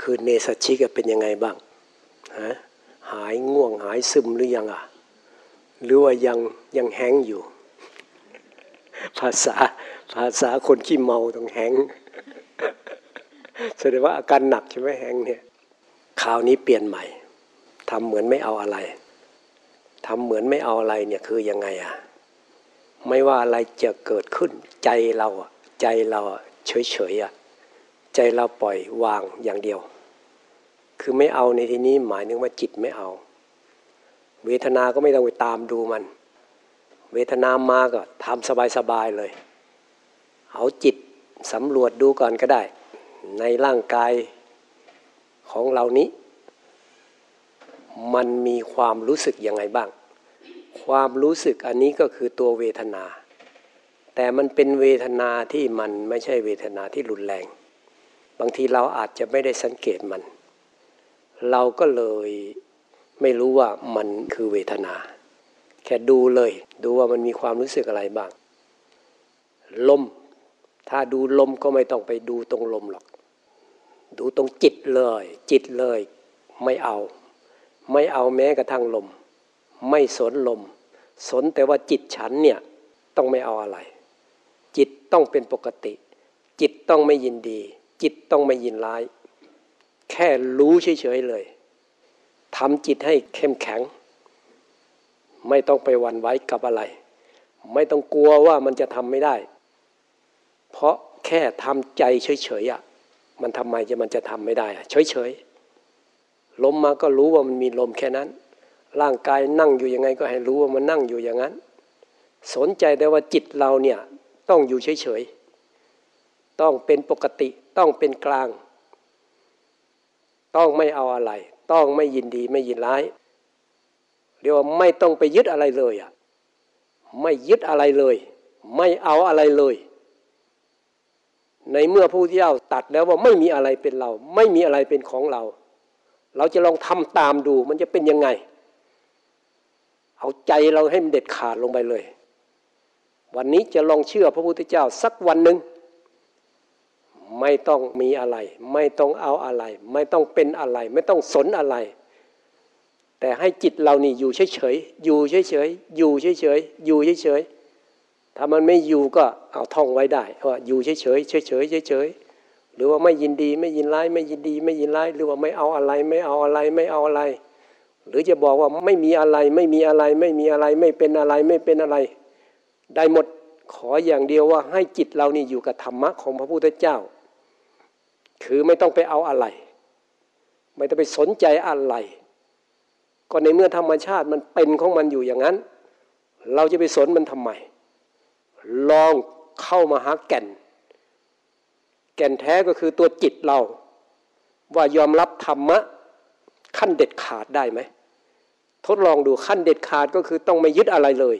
คืนเนสชิกเป็นยังไงบ้างฮะหายง่วงหายซึมหรือยังอะ หรือว่ายังยังแห้งอยู่ ภาษาภาษาคนขี้เมาต้องแห้งแสดงว่าอาการหนักใช่ไหมแห้งเนี่ยคราวนี้เปลี่ยนใหม่ทำเหมือนไม่เอาอะไรทำเหมือนไม่เอาอะไรเนี่ยคือยังไงอะไม่ว่าอะไรจะเกิดขึ้นใจเราอะใจเราเฉยเฉยอะ ใจเราปล่อยวางอย่างเดียว คือไม่เอาในที่นี้หมายถึงว่าจิตไม่เอา เวทนา ก็ไม่ต้องไปตามดูมัน เวทนามาก็ทำสบายๆเลย เอาจิตสำรวจดูก่อนก็ได้ ในร่างกายของเรานี้ มันมีความรู้สึกยังไงบ้าง ความรู้สึกอันนี้ก็คือตัวเวทนา แต่มันเป็นเวทนาที่มันไม่ใช่เวทนาที่รุนแรง บางทีเราอาจจะไม่ได้สังเกตมัน เราก็เลยไม่รู้ว่ามันคือเวทนา แค่ดูเลย ดูว่ามันมีความรู้สึกอะไรบ้าง ลม ถ้าดูลมก็ไม่ต้องไปดูตรงลมหรอก ดูตรงจิตเลย จิตเลยไม่เอา ไม่เอาแม้กระทั่งลม ไม่สนลม สนแต่ว่าจิตฉันเนี่ยต้องไม่เอาอะไร จิตต้องเป็นปกติ จิตต้องไม่ยินดี จิตต้องไม่ยินร้าย แค่รู้เฉยๆเลยทำจิตให้เข้มแข็ง ไม่ต้องไปวันไว้กับอะไร ไม่ต้องกลัวว่ามันจะทำไม่ได้ เพราะแค่ทำใจเฉยๆอะมันทำไมจะมันจะทำไม่ได้อะเฉยๆลมมาก็รู้ว่ามันมีลมแค่นั้น ร่างกายนั่งอยู่ยังไงก็ให้รู้ว่ามันนั่งอยู่อย่างนั้น สนใจแต่ว่าจิตเราเนี่ยต้องอยู่เฉยๆต้องเป็นปกติ ต้องเป็นกลาง ต้องไม่เอาอะไร ต้องไม่ยินดีไม่ยินร้ายเรียกว่าไม่ต้องไปยึดอะไรเลยอะไม่ยึดอะไรเลย ไม่เอาอะไรเลย ในเมื่อผู้ที่เจ้าตัดแล้วว่าไม่มีอะไรเป็นเรา ไม่มีอะไรเป็นของเรา เราจะลองทำตามดูมันจะเป็นยังไง เอาใจเราให้มันเด็ดขาดลงไปเลย วันนี้จะลองเชื่อพระพุทธเจ้าสักวันหนึ่ง ไม่ต้องมีอะไร ไม่ต้องเอาอะไร ไม่ต้องเป็นอะไร ไม่ต้องสนอะไร แต่ให้จิตเรานี่อยู่เฉยๆอยู่เฉยๆอยู่เฉยๆอยู่เฉยๆถ้ามันไม่อยู่ก็เอาท่องไว้ได้ว่าอยู่เฉยๆเฉยๆเฉยๆหรือว่าไม่ยินดีไม่ยินร้ายไม่ยินดีไม่ยินร้ายหรือว่าไม่เอาอะไร ไม่เอาอะไรไม่เอาอะไร หรือจะบอกว่าไม่มีอะไรไม่มีอะไรไม่มีอะไรไม่เป็นอะไรไม่เป็นอะไร ได้หมดขออย่างเดียวว่าให้จิตเรานี่อยู่กับธรรมะของพระพุทธเจ้า คือไม่ต้องไปเอาอะไร ไม่ต้องไปสนใจอะไร ก็ในเมื่อธรรมชาติมันเป็นของมันอยู่อย่างนั้น เราจะไปสนมันทำไม ลองเข้ามาหาแก่น แก่นแท้ก็คือตัวจิตเรา ว่ายอมรับธรรมะ ขั้นเด็ดขาดได้ไหม ทดลองดูขั้นเด็ดขาดก็คือต้องไม่ยึดอะไรเลย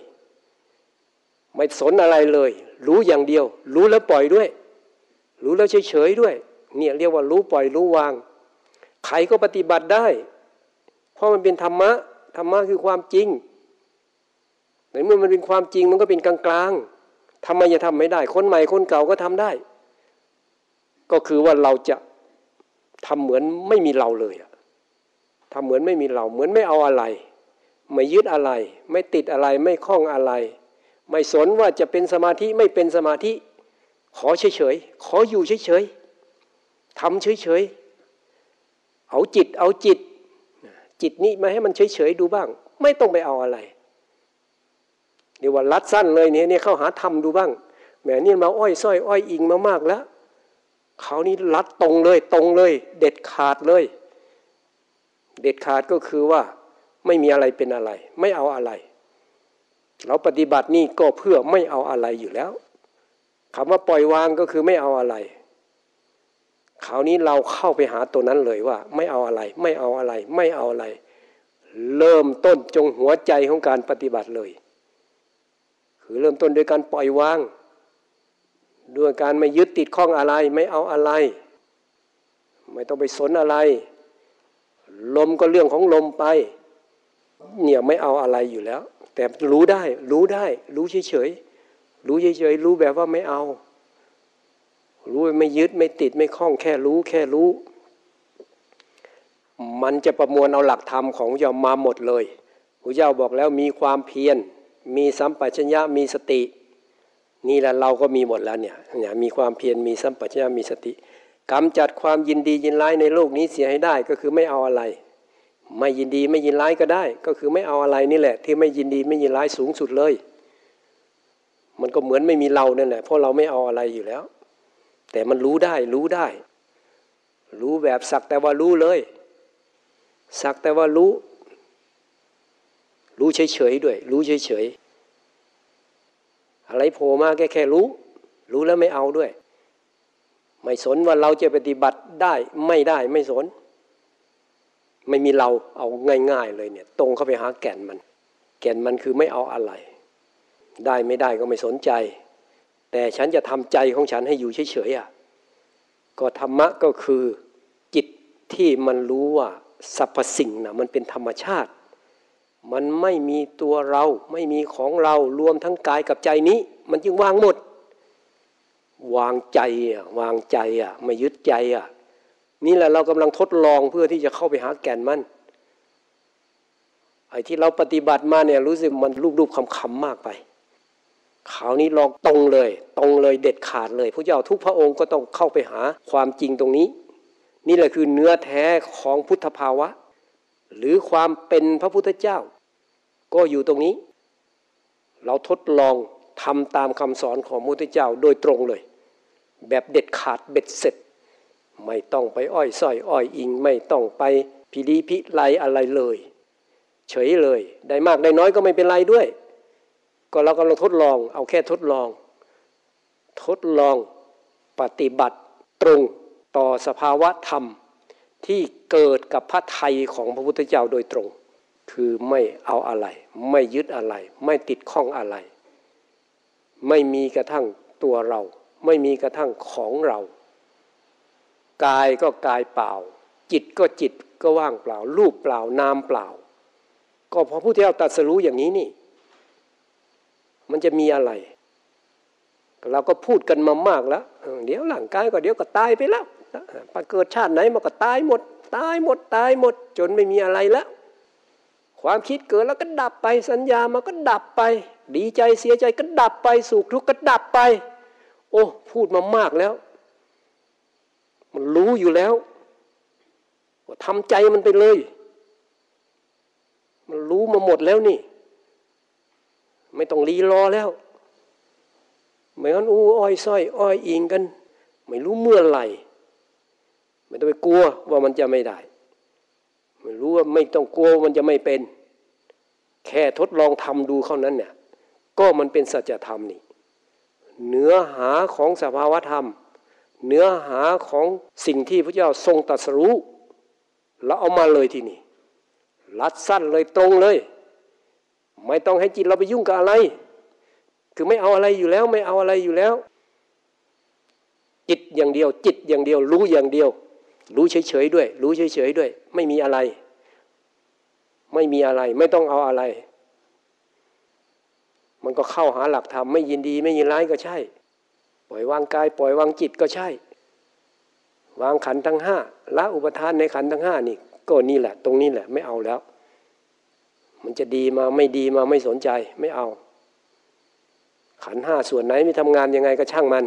ไม่สนอะไรเลย รู้อย่างเดียว รู้แล้วปล่อยด้วย รู้แล้วเฉยๆด้วย เนี่ยเรียกว่ารู้ปล่อยรู้วาง ใครก็ปฏิบัติได้ เพราะมันเป็นธรรมะ ธรรมะคือความจริงในเมื่อมันเป็นความจริงมันก็เป็นกลางกลางทำไมจะทำไม่ได้ คนใหม่คนเก่าก็ทำได้ ก็คือว่าเราจะทำเหมือนไม่มีเราเลยทำเหมือนไม่มีเรา เหมือนไม่เอาอะไร ไม่ยึดอะไร ไม่ติดอะไร ไม่คล้องอะไร ไม่สนว่าจะเป็นสมาธิไม่เป็นสมาธิ ขอเฉยๆ ขออยู่เฉยๆ ทำเฉยๆ เอาจิต เอาจิต จิตนี้มาให้มันเฉยๆดูบ้าง ไม่ต้องไปเอาอะไรเดี๋ยวว่ารัดสั้นเลยเนี่ยเนี่ยเข้าหาทำดูบ้างแหมนี่มาอ้อยส้อยอ้อยอิงมามากแล้วเขานี่รัดตรงเลย ตรงเลย เด็ดขาดเลย เด็ดขาดก็คือว่าไม่มีอะไรเป็นอะไร ไม่เอาอะไร เราปฏิบัตินี่ก็เพื่อไม่เอาอะไรอยู่แล้วคำว่าปล่อยวางก็คือไม่เอาอะไร คราวนี้เราเข้าไปหาตัวนั้นเลยว่า ไม่เอาอะไร ไม่เอาอะไร ไม่เอาอะไร เริ่มต้นจงหัวใจของการปฏิบัติเลย คือเริ่มต้นโดยการปล่อยวาง ด้วยการไม่ยึดติดข้องอะไร ไม่เอาอะไร ไม่ต้องไปสนอะไร ลมก็เรื่องของลมไป เนี่ยไม่เอาอะไรอยู่แล้ว แต่รู้ได้ รู้ได้ รู้เฉยๆรู้เฉยๆรู้แบบว่าไม่เอา รู้ไม่ยึดไม่ติดไม่คล้องแค่รู้แค่รู้ มันจะประมวลเอาหลักธรรมของพระเจ้ามาหมดเลยพระเจ้าบอกแล้วมีความเพียรมีสัมปชัญญะมีสติ นี่แหละเราก็มีหมดแล้วเนี่ยเนี่ยมีความเพียรมีสัมปชัญญะมีสติกำจัดความยินดียินร้ายในโลกนี้เสียให้ได้ก็คือไม่เอาอะไร ไม่ยินดีไม่ยินร้ายก็ได้ ก็คือไม่เอาอะไรนี่แหละ ที่ไม่ยินดีไม่ยินร้ายสูงสุดเลย มันก็เหมือนไม่มีเราเนั่นแหละเพราะเราไม่เอาอะไรอยู่แล้ว แต่มันรู้ได้รู้ได้ รู้แบบสักแต่ว่ารู้เลย สักแต่ว่ารู้ รู้เฉยๆด้วย รู้เฉยๆอะไรโผล่มาแค่แค่รู้ รู้แล้วไม่เอาด้วย ไม่สนว่าเราจะปฏิบัติได้ไม่ได้ไม่สน ไม่มีเราเอาง่าย ๆ เลยเนี่ย ตรงเข้าไปหาแก่นมัน แก่นมันคือไม่เอาอะไร ได้ไม่ได้ก็ไม่สนใจ แต่ฉันจะทำใจของฉันให้อยู่เฉยๆอะก็ธรรมะก็คือจิตที่มันรู้ว่าสรรพสิ่งนะมันเป็นธรรมชาติ มันไม่มีตัวเราไม่มีของเรารวมทั้งกายกับใจนี้ มันจึงวางหมด วางใจอะวางใจอะไม่ยึดใจอะนี่แหละเรากำลังทดลองเพื่อที่จะเข้าไปหาแก่นมันไอ้ที่เราปฏิบัติมาเนี่ยรู้สึกมันรูปๆคำๆมากไป คราวนี้ลองตรงเลย ตรงเลยเด็ดขาดเลยพระเจ้าทุกพระองค์ก็ต้องเข้าไปหาความจริงตรงนี้ นี่แหละคือเนื้อแท้ของพุทธภาวะ หรือความเป็นพระพุทธเจ้า ก็อยู่ตรงนี้ เราทดลองทำตามคำสอนของพระพุทธเจ้าโดยตรงเลย แบบเด็ดขาดเบ็ดเสร็จ ไม่ต้องไปอ้อยส้อยอ้อยอิง ไม่ต้องไปพิลีพิไลอะไรเลย เฉยเลย ได้มากได้น้อยก็ไม่เป็นไรด้วย ก็เรากำลังทดลอง เอาแค่ทดลอง ทดลองปฏิบัติตรงต่อสภาวะธรรมที่เกิดกับพระไทยของพระพุทธเจ้าโดยตรง คือไม่เอาอะไร ไม่ยึดอะไร ไม่ติดข้องอะไร ไม่มีกระทั่งตัวเรา ไม่มีกระทั่งของเรากายก็กายเปล่า จิตก็จิตก็ว่างเปล่า รูปเปล่านามเปล่า ก็พอผู้ที่เอาตัดสรู้อย่างนี้นี่ มันจะมีอะไร เราก็พูดกันมามากแล้ว เดี๋ยวหลังกายก็เดี๋ยวก็ตายไปแล้วปเกิดชาติไหนมันก็ตายหมด ตายหมดตายหมด จนไม่มีอะไรแล้ว ความคิดเกิดแล้วก็ดับไปสัญญามันก็ดับไป ดีใจเสียใจก็ดับไปสุขทุกข์ก็ดับไป โอ้พูดมามากแล้ว มันรู้อยู่แล้วว่าทำใจมันไปเลย มันรู้มาหมดแล้วนี่ ไม่ต้องรีรอแล้วไม่งั้นอู้อ้อยส้อยอ้อยอิงกัน ไม่รู้เมื่อไหร่ ไม่ต้องไปกลัวว่ามันจะไม่ได้ ไม่รู้ว่าไม่ต้องกลัวมันจะไม่เป็น แค่ทดลองทำดูเท่านั้นเนี่ย ก็มันเป็นสัจธรรมนี่เนื้อหาของสภาวธรรม เนื้อหาของสิ่งที่พระเจ้าทรงตรัสรู้เราเอามาเลยที่นี่รัดสั้นเลยตรงเลย ไม่ต้องให้จิตเราไปยุ่งกับอะไร คือไม่เอาอะไรอยู่แล้ว ไม่เอาอะไรอยู่แล้ว จิตอย่างเดียว จิตอย่างเดียว รู้อย่างเดียว รู้เฉยๆด้วย รู้เฉยๆด้วย ไม่มีอะไร ไม่มีอะไร ไม่ต้องเอาอะไร มันก็เข้าหาหลักธรรมไม่ยินดี ไม่ยินร้ายก็ใช่ ปล่อยวางกาย ปล่อยวางจิตก็ใช่ วางขันทั้งห้าละอุปทานในขันทั้งห้านี่ก็นี่แหละ ตรงนี้แหละ ไม่เอาแล้ว มันจะดีมาไม่ดีมาไม่สนใจไม่เอา ขันห้าส่วนไหนม่ทำงานยังไงก็ช่างมัน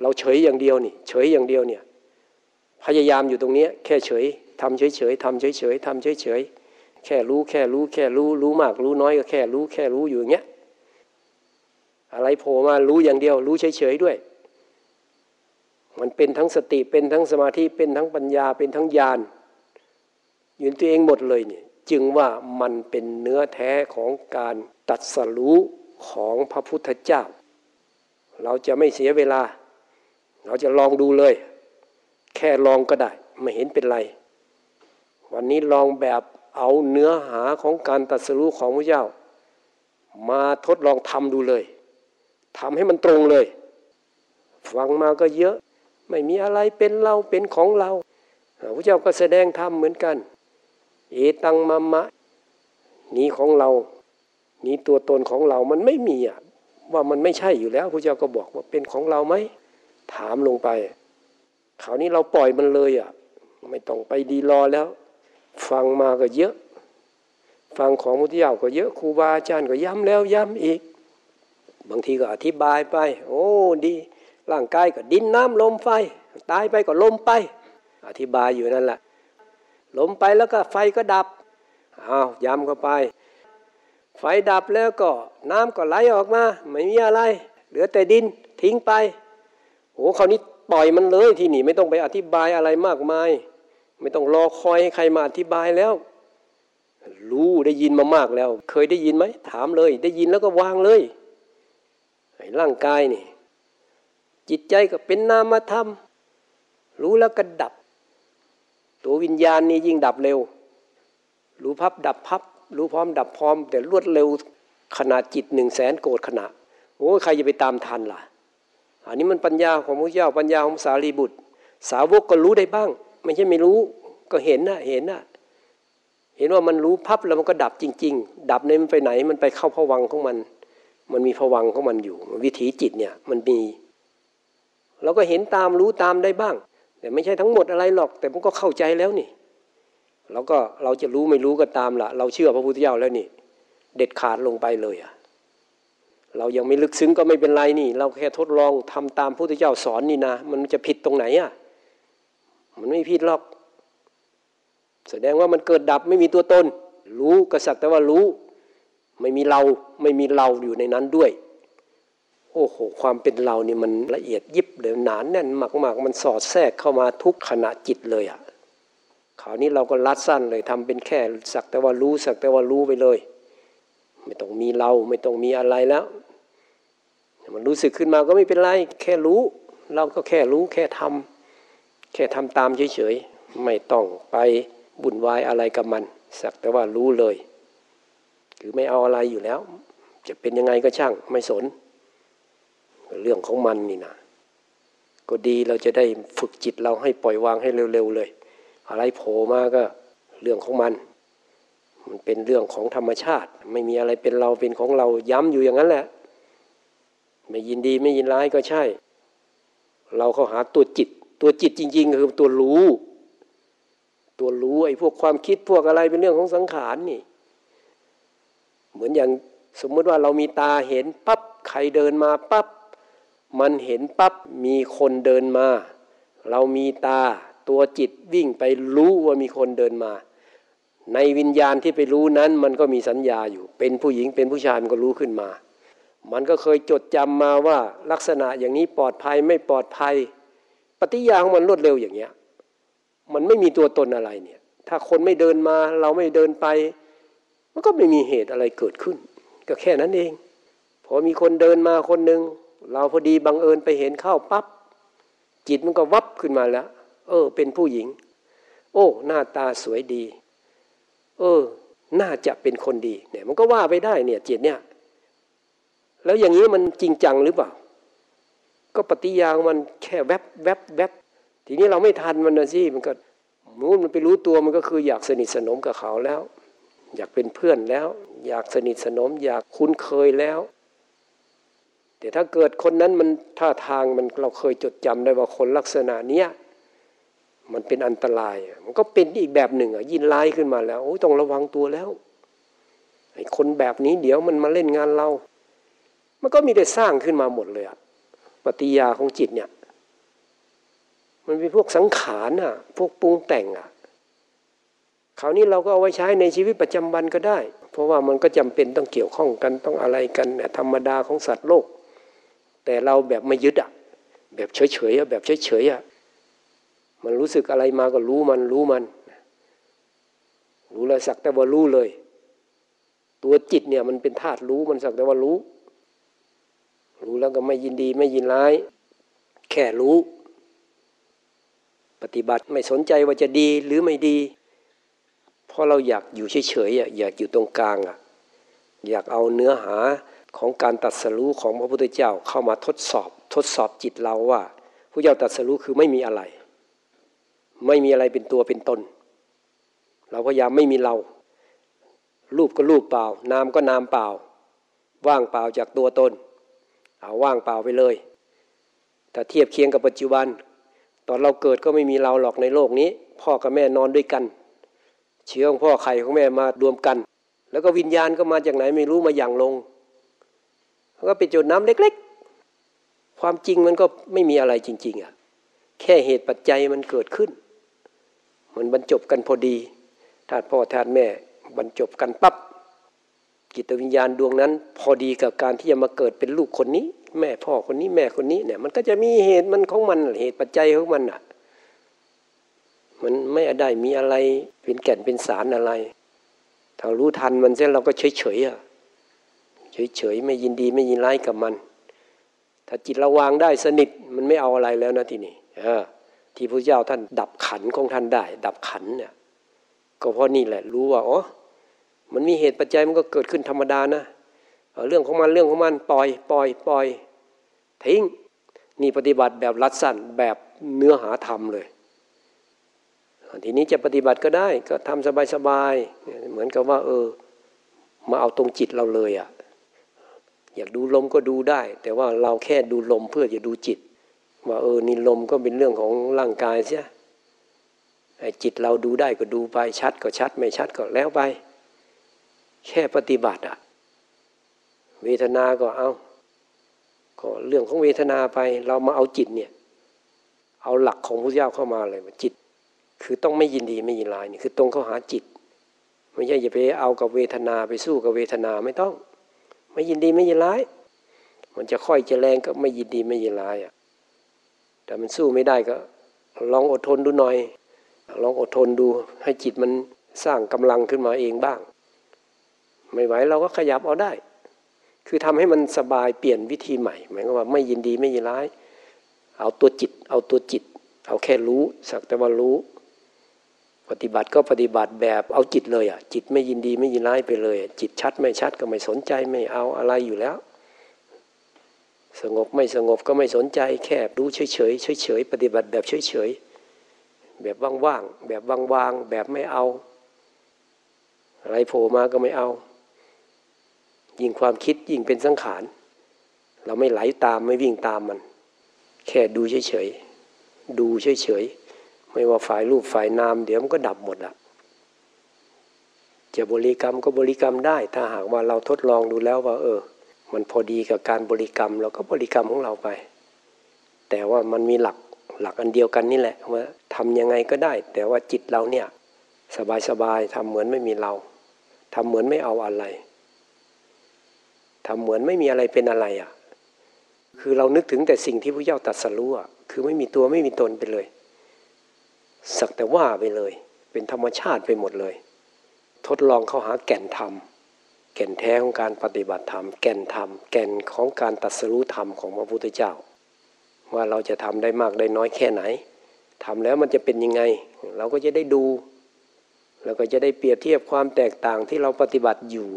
เราเฉยอย่างเดียวนี่ เฉยอย่างเดียวเนี่ย พยายามอยู่ตรงนี้แค่เฉยทำเฉยเฉยทำเฉยเฉยทำเฉยเฉยแค่รู้แค่รู้แค่รู้รู้มาก รู้น้อยก็แค่รู้แค่รู้อยู่อย่างเงี้ยอะไรโผล่มารู้อย่างเดียว รู้เฉยเฉยด้วย มันเป็นทั้งสติเป็นทั้งสมาธิเป็นทั้งปัญญาเป็นทั้งญาณยู่ตัวเองหมดเลยเนี่ย จึงว่ามันเป็นเนื้อแท้ของการตัดสรู้ของพระพุทธเจ้า เราจะไม่เสียเวลา เราจะลองดูเลย แค่ลองก็ได้ ไม่เห็นเป็นไร วันนี้ลองแบบเอาเนื้อหาของการตัดสู้ของพระเจ้า มาทดลองทำดูเลยทำให้มันตรงเลย ฟังมาก็เยอะ ไม่มีอะไรเป็นเราเป็นของเราพระเจ้าก็แสดงธรรมเหมือนกัน เอตังมะมะ นี้ของเรา นี้ตัวตนของเรามันไม่มีอะว่ามันไม่ใช่อยู่แล้วพระเจ้าก็บอกว่าเป็นของเราไหมถามลงไปคราวนี้เราปล่อยมันเลยอะ ไม่ต้องไปดีรอแล้ว ฟังมาก็เยอะ ฟังของมุทิยาก็เยอะครูบาอาจารย์ก็ย้ำแล้วย้ำอีก บางทีก็อธิบายไป โอ้ดี ร่างกายก็ดินน้ำลมไฟ ตายไปก็ลมไป อธิบายอยู่นั่นแหละ ลมไปแล้วก็ไฟก็ดับอ้าวย้ำเข้าไป ไฟดับแล้วก็น้ำก็ไหลออกมา ไม่มีอะไร เหลือแต่ดินทิ้งไปโอ้คราวนี้ปล่อยมันเลยที่นี่ไม่ต้องไปอธิบายอะไรมากมาย ไม่ต้องรอคอยให้ใครมาอธิบายแล้ว รู้ได้ยินมามากแล้ว เคยได้ยินไหมถามเลย ได้ยินแล้วก็วางเลยไอ้ร่างกายนี่ จิตใจก็เป็นนามธรรมรู้แล้วก็ดับ ตัววิญญาณนี่ยิ่งดับเร็ว รู้พับดับพับ รู้พร้อมดับพร้อม แต่รวดเร็วขนาดจิตหนึ่งแสนโกรธขณะโอ้ใครจะไปตามทันล่ะ อันนี้มันปัญญาของพระเจ้าปัญญาของสารีบุตร สาวกก็รู้ได้บ้าง ไม่ใช่ไม่รู้ก็เห็นนะเห็นนะเห็นว่ามันรู้พับแล้วมันก็ดับจริง ๆ ดับในมันไปไหนมันไปเข้าผวังของมัน มันมีผวังของมันอยู่ วิถีจิตเนี่ยมันมีเราก็เห็นตามรู้ตามได้บ้าง แต่ไม่ใช่ทั้งหมดอะไรหรอก แต่มันก็เข้าใจแล้วนี่เราก็เราจะรู้ไม่รู้ก็ตามละเราเชื่อพระพุทธเจ้าแล้วนี่ เด็ดขาดลงไปเลยอะเรายังไม่ลึกซึ้งก็ไม่เป็นไรนี่ เราแค่ทดลองทำตามพระพุทธเจ้าสอนนี่นะมันจะผิดตรงไหนอะมันไม่ผิดหรอก แสดงว่ามันเกิดดับไม่มีตัวตน รู้กระสักแต่ว่ารู้ ไม่มีเราไม่มีเราอยู่ในนั้นด้วย โอ้โหความเป็นเรานี่มันละเอียดยิบเลยหนานแน่นมากๆ มันสอดแทรกเข้ามาทุกขณะจิตเลยอะ่ะคราวนี้เราก็ลัดสั้นเลยทำเป็นแค่สักแต่ว่ารู้สักแต่ว่ารู้ไปเลย ไม่ต้องมีเราไม่ต้องมีอะไรแล้ว มันรู้สึกขึ้นมาก็ไม่เป็นไรแค่รู้ เราก็แค่รู้แค่ทำแค่ทำตามเฉยๆไม่ต้องไปบุ่นวายอะไรกับมัน สักแต่ว่ารู้เลย คือไม่เอาอะไรอยู่แล้ว จะเป็นยังไงก็ช่างไม่สน เรื่องของมันนี่นะก็ดีเราจะได้ฝึกจิตเราให้ปล่อยวางให้เร็วๆเลย อะไรโผล่มาก็เรื่องของมัน มันเป็นเรื่องของธรรมชาติ ไม่มีอะไรเป็นเราเป็นของเราย้ำอยู่อย่างนั้นแหละ ไม่ยินดีไม่ยินร้ายก็ใช่ เราเข้าหาตัวจิต ตัวจิตจริง ๆ คือตัวรู้ ตัวรู้ไอ้พวกความคิดพวกอะไรเป็นเรื่องของสังขารนี่ เหมือนอย่างสมมติว่าเรามีตาเห็นปับ๊บใครเดินมาปับ๊บ มันเห็นปับ๊บมีคนเดินมา เรามีตาตัวจิตวิ่งไปรู้ว่ามีคนเดินมา ในวิญญาณที่ไปรู้นั้น มันก็มีสัญญาอยู่ เป็นผู้หญิงเป็นผู้ชายมันก็รู้ขึ้นมา มันก็เคยจดจำมาว่าลักษณะอย่างนี้ปลอดภัยไม่ปลอดภัย ปฏิยาของมันรวดเร็วอย่างเงี้ย มันไม่มีตัวตนอะไรเนี่ย ถ้าคนไม่เดินมาเราไม่เดินไป มันก็ไม่มีเหตุอะไรเกิดขึ้น ก็แค่นั้นเอง พอมีคนเดินมาคนหนึ่ง เราพอดีบังเอิญไปเห็นเข้าปับ๊บจิตมันก็วับขึ้นมาแล้ว เออ เป็นผู้หญิง โอ้ หน้าตาสวยดี เออ น่าจะเป็นคนดี เนี่ย มันก็ว่าไปได้เนี่ย จิตเนี่ย แล้วอย่างนี้มันจริงจังหรือเปล่า ก็ปฏิยามันแค่แวบแวบแวบทีนี้เราไม่ทันมันนะสิมันก็มูมันไปรู้ตัวมันก็คืออยากสนิทสนมกับเขาแล้ว อยากเป็นเพื่อนแล้ว อยากสนิทสนม อยากคุ้นเคยแล้ว แต่ถ้าเกิดคนนั้นมันท่าทางมันเราเคยจดจำได้ว่าคนลักษณะเนี้ยมันเป็นอันตราย มันก็เป็นอีกแบบหนึ่งอะยินไล่ขึ้นมาแล้วโอ้ยต้องระวังตัวแล้วไอ้คนแบบนี้เดี๋ยวมันมาเล่นงานเรา มันก็มีได้สร้างขึ้นมาหมดเลยอะปฏิยาของจิตเนี่ย มันเป็นพวกสังขารอะ พวกปรุงแต่งอะคราวนี้เราก็เอาไว้ใช้ในชีวิตประจำวันก็ได้ เพราะว่ามันก็จำเป็นต้องเกี่ยวข้องกันต้องอะไรกันเนี่ยธรรมดาของสัตว์โลก แต่เราแบบไม่ยึดอะ แบบเฉยๆอะแบบเฉยๆอะมันรู้สึกอะไรมาก็รู้มันรู้มัน รู้แล้วสักแต่ว่ารู้เลย ตัวจิตเนี่ยมันเป็นธาตุรู้มันสักแต่ว่ารู้ รู้แล้วก็ไม่ยินดีไม่ยินร้าย แค่รู้ ปฏิบัติไม่สนใจว่าจะดีหรือไม่ดี เพราะเราอยากอยู่เฉยๆอยากอยู่ตรงกลางอะอยากเอาเนื้อหา ของการตัดสรู้ของพระพุทธเจ้าเข้ามาทดสอบ ทดสอบจิตเราว่าพระเจ้าตัดสรู้คือไม่มีอะไร ไม่มีอะไรเป็นตัวเป็นตน เราพยายามไม่มีเรา รูปก็รูปเปล่า นามก็นามเปล่า ว่างเปล่าจากตัวตน เอาว่างเปล่าไปเลย แต่เทียบเคียงกับปัจจุบัน ตอนเราเกิดก็ไม่มีเราหรอกในโลกนี้ พ่อกับแม่นอนด้วยกัน เชื้อของพ่อไข่ของแม่มารวมกัน แล้วก็วิญญาณก็มาจากไหนไม่รู้มาอย่างลง ก็เป็นจุดน้ำเล็ก ๆ ความจริงมันก็ไม่มีอะไรจริง ๆอะแค่เหตุปัจจัยมันเกิดขึ้น มันบรรจบกันพอดีธาตุพ่อธาตุแม่บรรจบกันปับ๊บจิตวิญญาณดวงนั้น พอดีกับการที่จะมาเกิดเป็นลูกคนนี้ แม่พ่อคนนี้แม่คนนี้เนี่ย มันก็จะมีเหตุมันของมันเหตุปัจจัยของมันอะ มันไม่ได้มีอะไรเป็นแก่นเป็นสารอะไร ถ้ารู้ทันมันเส้นเราก็เฉยเฉยอะ เฉยเฉยไม่ยินดีไม่ยินร้ายกับมัน ถ้าจิตเราวางได้สนิทมันไม่เอาอะไรแล้วนะทีนี้ที่พระเจ้าท่านดับขันของท่านได้ ดับขันเนี่ยก็เพราะนี่แหละรู้ว่าอ๋อมันมีเหตุปัจจัยมันก็เกิดขึ้นธรรมดานะเรื่องของมันเรื่องของมันปล่อยปล่อยปล่อยทิ้งนี่ปฏิบัติแบบรัดสั้นแบบเนื้อหาธรรมเลยทีนี้จะปฏิบัติก็ได้ก็ทำสบายๆเหมือนกับว่า เออ มาเอาตรงจิตเราเลยอะ่ะ อยากดูลมก็ดูได้ แต่ว่าเราแค่ดูลมเพื่อจะดูจิต ว่าเออนี่ลมก็เป็นเรื่องของร่างกายเสียจิตเราดูได้ก็ดูไปชัดก็ชัดไม่ชัดก็แล้วไป แค่ปฏิบัติอะเวทนาก็เอาก็เรื่องของเวทนาไป เรามาเอาจิตเนี่ย เอาหลักของพระเจ้าเข้ามาเลยจิต คือต้องไม่ยินดีไม่ยินร้ายนี่คือตรงเข้าหาจิต ไม่ใช่อย่าไปเอากับเวทนาไปสู้กับเวทนาไม่ต้อง ไม่ยินดีไม่ยินร้าย มันจะค่อยจะแรงก็ไม่ยินดีไม่ยินร้ายอะแต่มันสู้ไม่ได้ก็ ลองอดทนดูหน่อย ลองอดทนดู ให้จิตมันสร้างกำลังขึ้นมาเองบ้าง ไม่ไหวเราก็ขยับเอาได้ คือทำให้มันสบายเปลี่ยนวิธีใหม่หมายความว่าไม่ยินดีไม่ยินร้าย เอาตัวจิต เอาตัวจิต เอาแค่รู้สักแต่ว่ารู้ ปฏิบัติก็ปฏิบัติแบบเอาจิตเลยอะ จิตไม่ยินดีไม่ยินร้ายไปเลย จิตชัดไม่ชัดก็ไม่สนใจไม่เอาอะไรอยู่แล้ว สงบไม่สงบก็ไม่สนใจ แค่ดูเฉยเฉยเฉยเฉยปฏิบัติแบบเฉยเฉยแบบว่างๆแบบวางๆแบบไม่เอา อะไรโผล่มาก็ไม่เอา ยิ่งความคิดยิ่งเป็นสังขาร เราไม่ไหลาตามไม่วิ่งตามมัน แค่ดูเฉยๆดูเฉยๆ ไม่ว่าฝ่ายรูปฝ่ายนาม เดี๋ยวมันก็ดับหมดละจะบริกรรมก็บริกรรมได้ ถ้าหากว่าเราทดลองดูแล้วว่า เออ มันพอดีกับการบริกรรมเราก็บริกรรมของเราไป แต่ว่ามันมีหลักหลักอันเดียวกันนี่แหละว่าทำยังไงก็ได้ แต่ว่าจิตเราเนี่ยสบายๆทำเหมือนไม่มีเราทำเหมือนไม่เอาอะไรทำเหมือนไม่มีอะไรเป็นอะไรอะ คือเรานึกถึงแต่สิ่งที่พระเจ้าตรัสรู้อะคือไม่มีตัวไม่มีตนไปเลย สักแต่ว่าไปเลย เป็นธรรมชาติไปหมดเลย ทดลองเข้าหาแก่นธรรม แก่นแท้ของการปฏิบัติธรรม แก่นธรรม แก่นของการตัดสรู้ธรรมของพระพุทธเจ้า ว่าเราจะทำได้มากได้น้อยแค่ไหนทำแล้วมันจะเป็นยังไง เราก็จะได้ดู แล้วก็จะได้เปรียบเทียบความแตกต่างที่เราปฏิบัติอยู่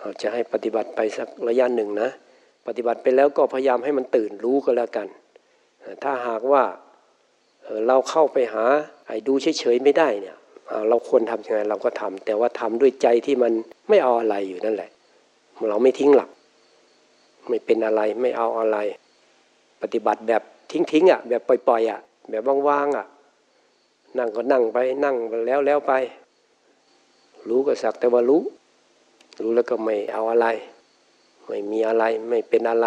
เราจะให้ปฏิบัติไปสักระยะหนึ่งนะ ปฏิบัติไปแล้วก็พยายามให้มันตื่นรู้ก็แล้วกัน ถ้าหากว่า เราเข้าไปหาไอ้ดูเฉยๆไม่ได้เนี่ยเราควรทำยังไงเราก็ทำแต่ว่าทำด้วยใจที่มันไม่เอาอะไรอยู่นั่นแหละ เราไม่ทิ้งหลัก ไม่เป็นอะไรไม่เอาอะไร ปฏิบัติแบบทิ้งๆอะแบบปล่อยๆอะแบบว่างๆอะนั่งก็นั่งไปนั่งแล้วแล้วไป รู้ก็สักแต่ว่ารู้ รู้แล้วก็ไม่เอาอะไร ไม่มีอะไรไม่เป็นอะไร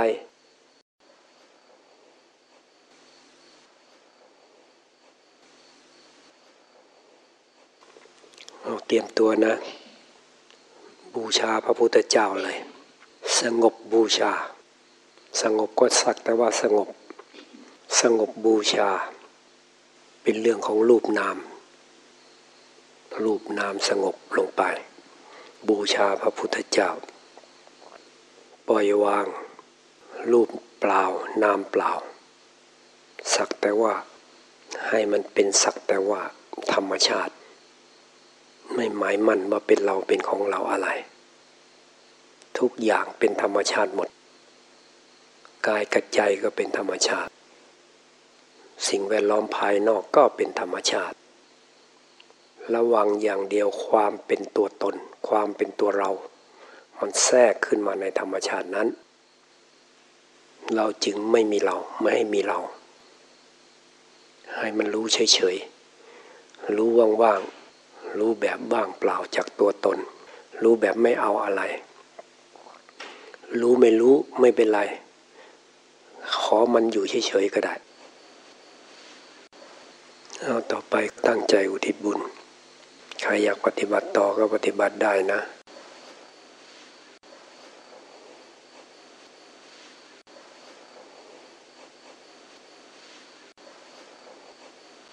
เอา เตรียมตัวนะ บูชาพระพุทธเจ้าเลย สงบบูชา สงบก็สักแต่ว่าสงบ สงบบูชา เป็นเรื่องของรูปนาม รูปนามสงบลงไป บูชาพระพุทธเจ้า ปล่อยวาง รูปเปล่านามเปล่า สักแต่ว่าให้มันเป็นสักแต่ว่าธรรมชาติ ไม่หมายมั่นว่าเป็นเราเป็นของเราอะไร ทุกอย่างเป็นธรรมชาติหมด กายกับใจก็เป็นธรรมชาติ สิ่งแวดล้อมภายนอกก็เป็นธรรมชาติ ระวังอย่างเดียวความเป็นตัวตน ความเป็นตัวเรา มันแทรกขึ้นมาในธรรมชาตินั้น เราจึงไม่มีเราไม่ให้มีเรา ให้มันรู้เฉยๆรู้ว่างๆ รู้แบบว่างเปล่าจากตัวตน รู้แบบไม่เอาอะไร รู้ไม่รู้ไม่เป็นไร ขอมันอยู่เฉยๆก็ได้ เอาต่อไปตั้งใจอุทิศบุญ ใครอยากปฏิบัติต่อก็ปฏิบัติได้นะ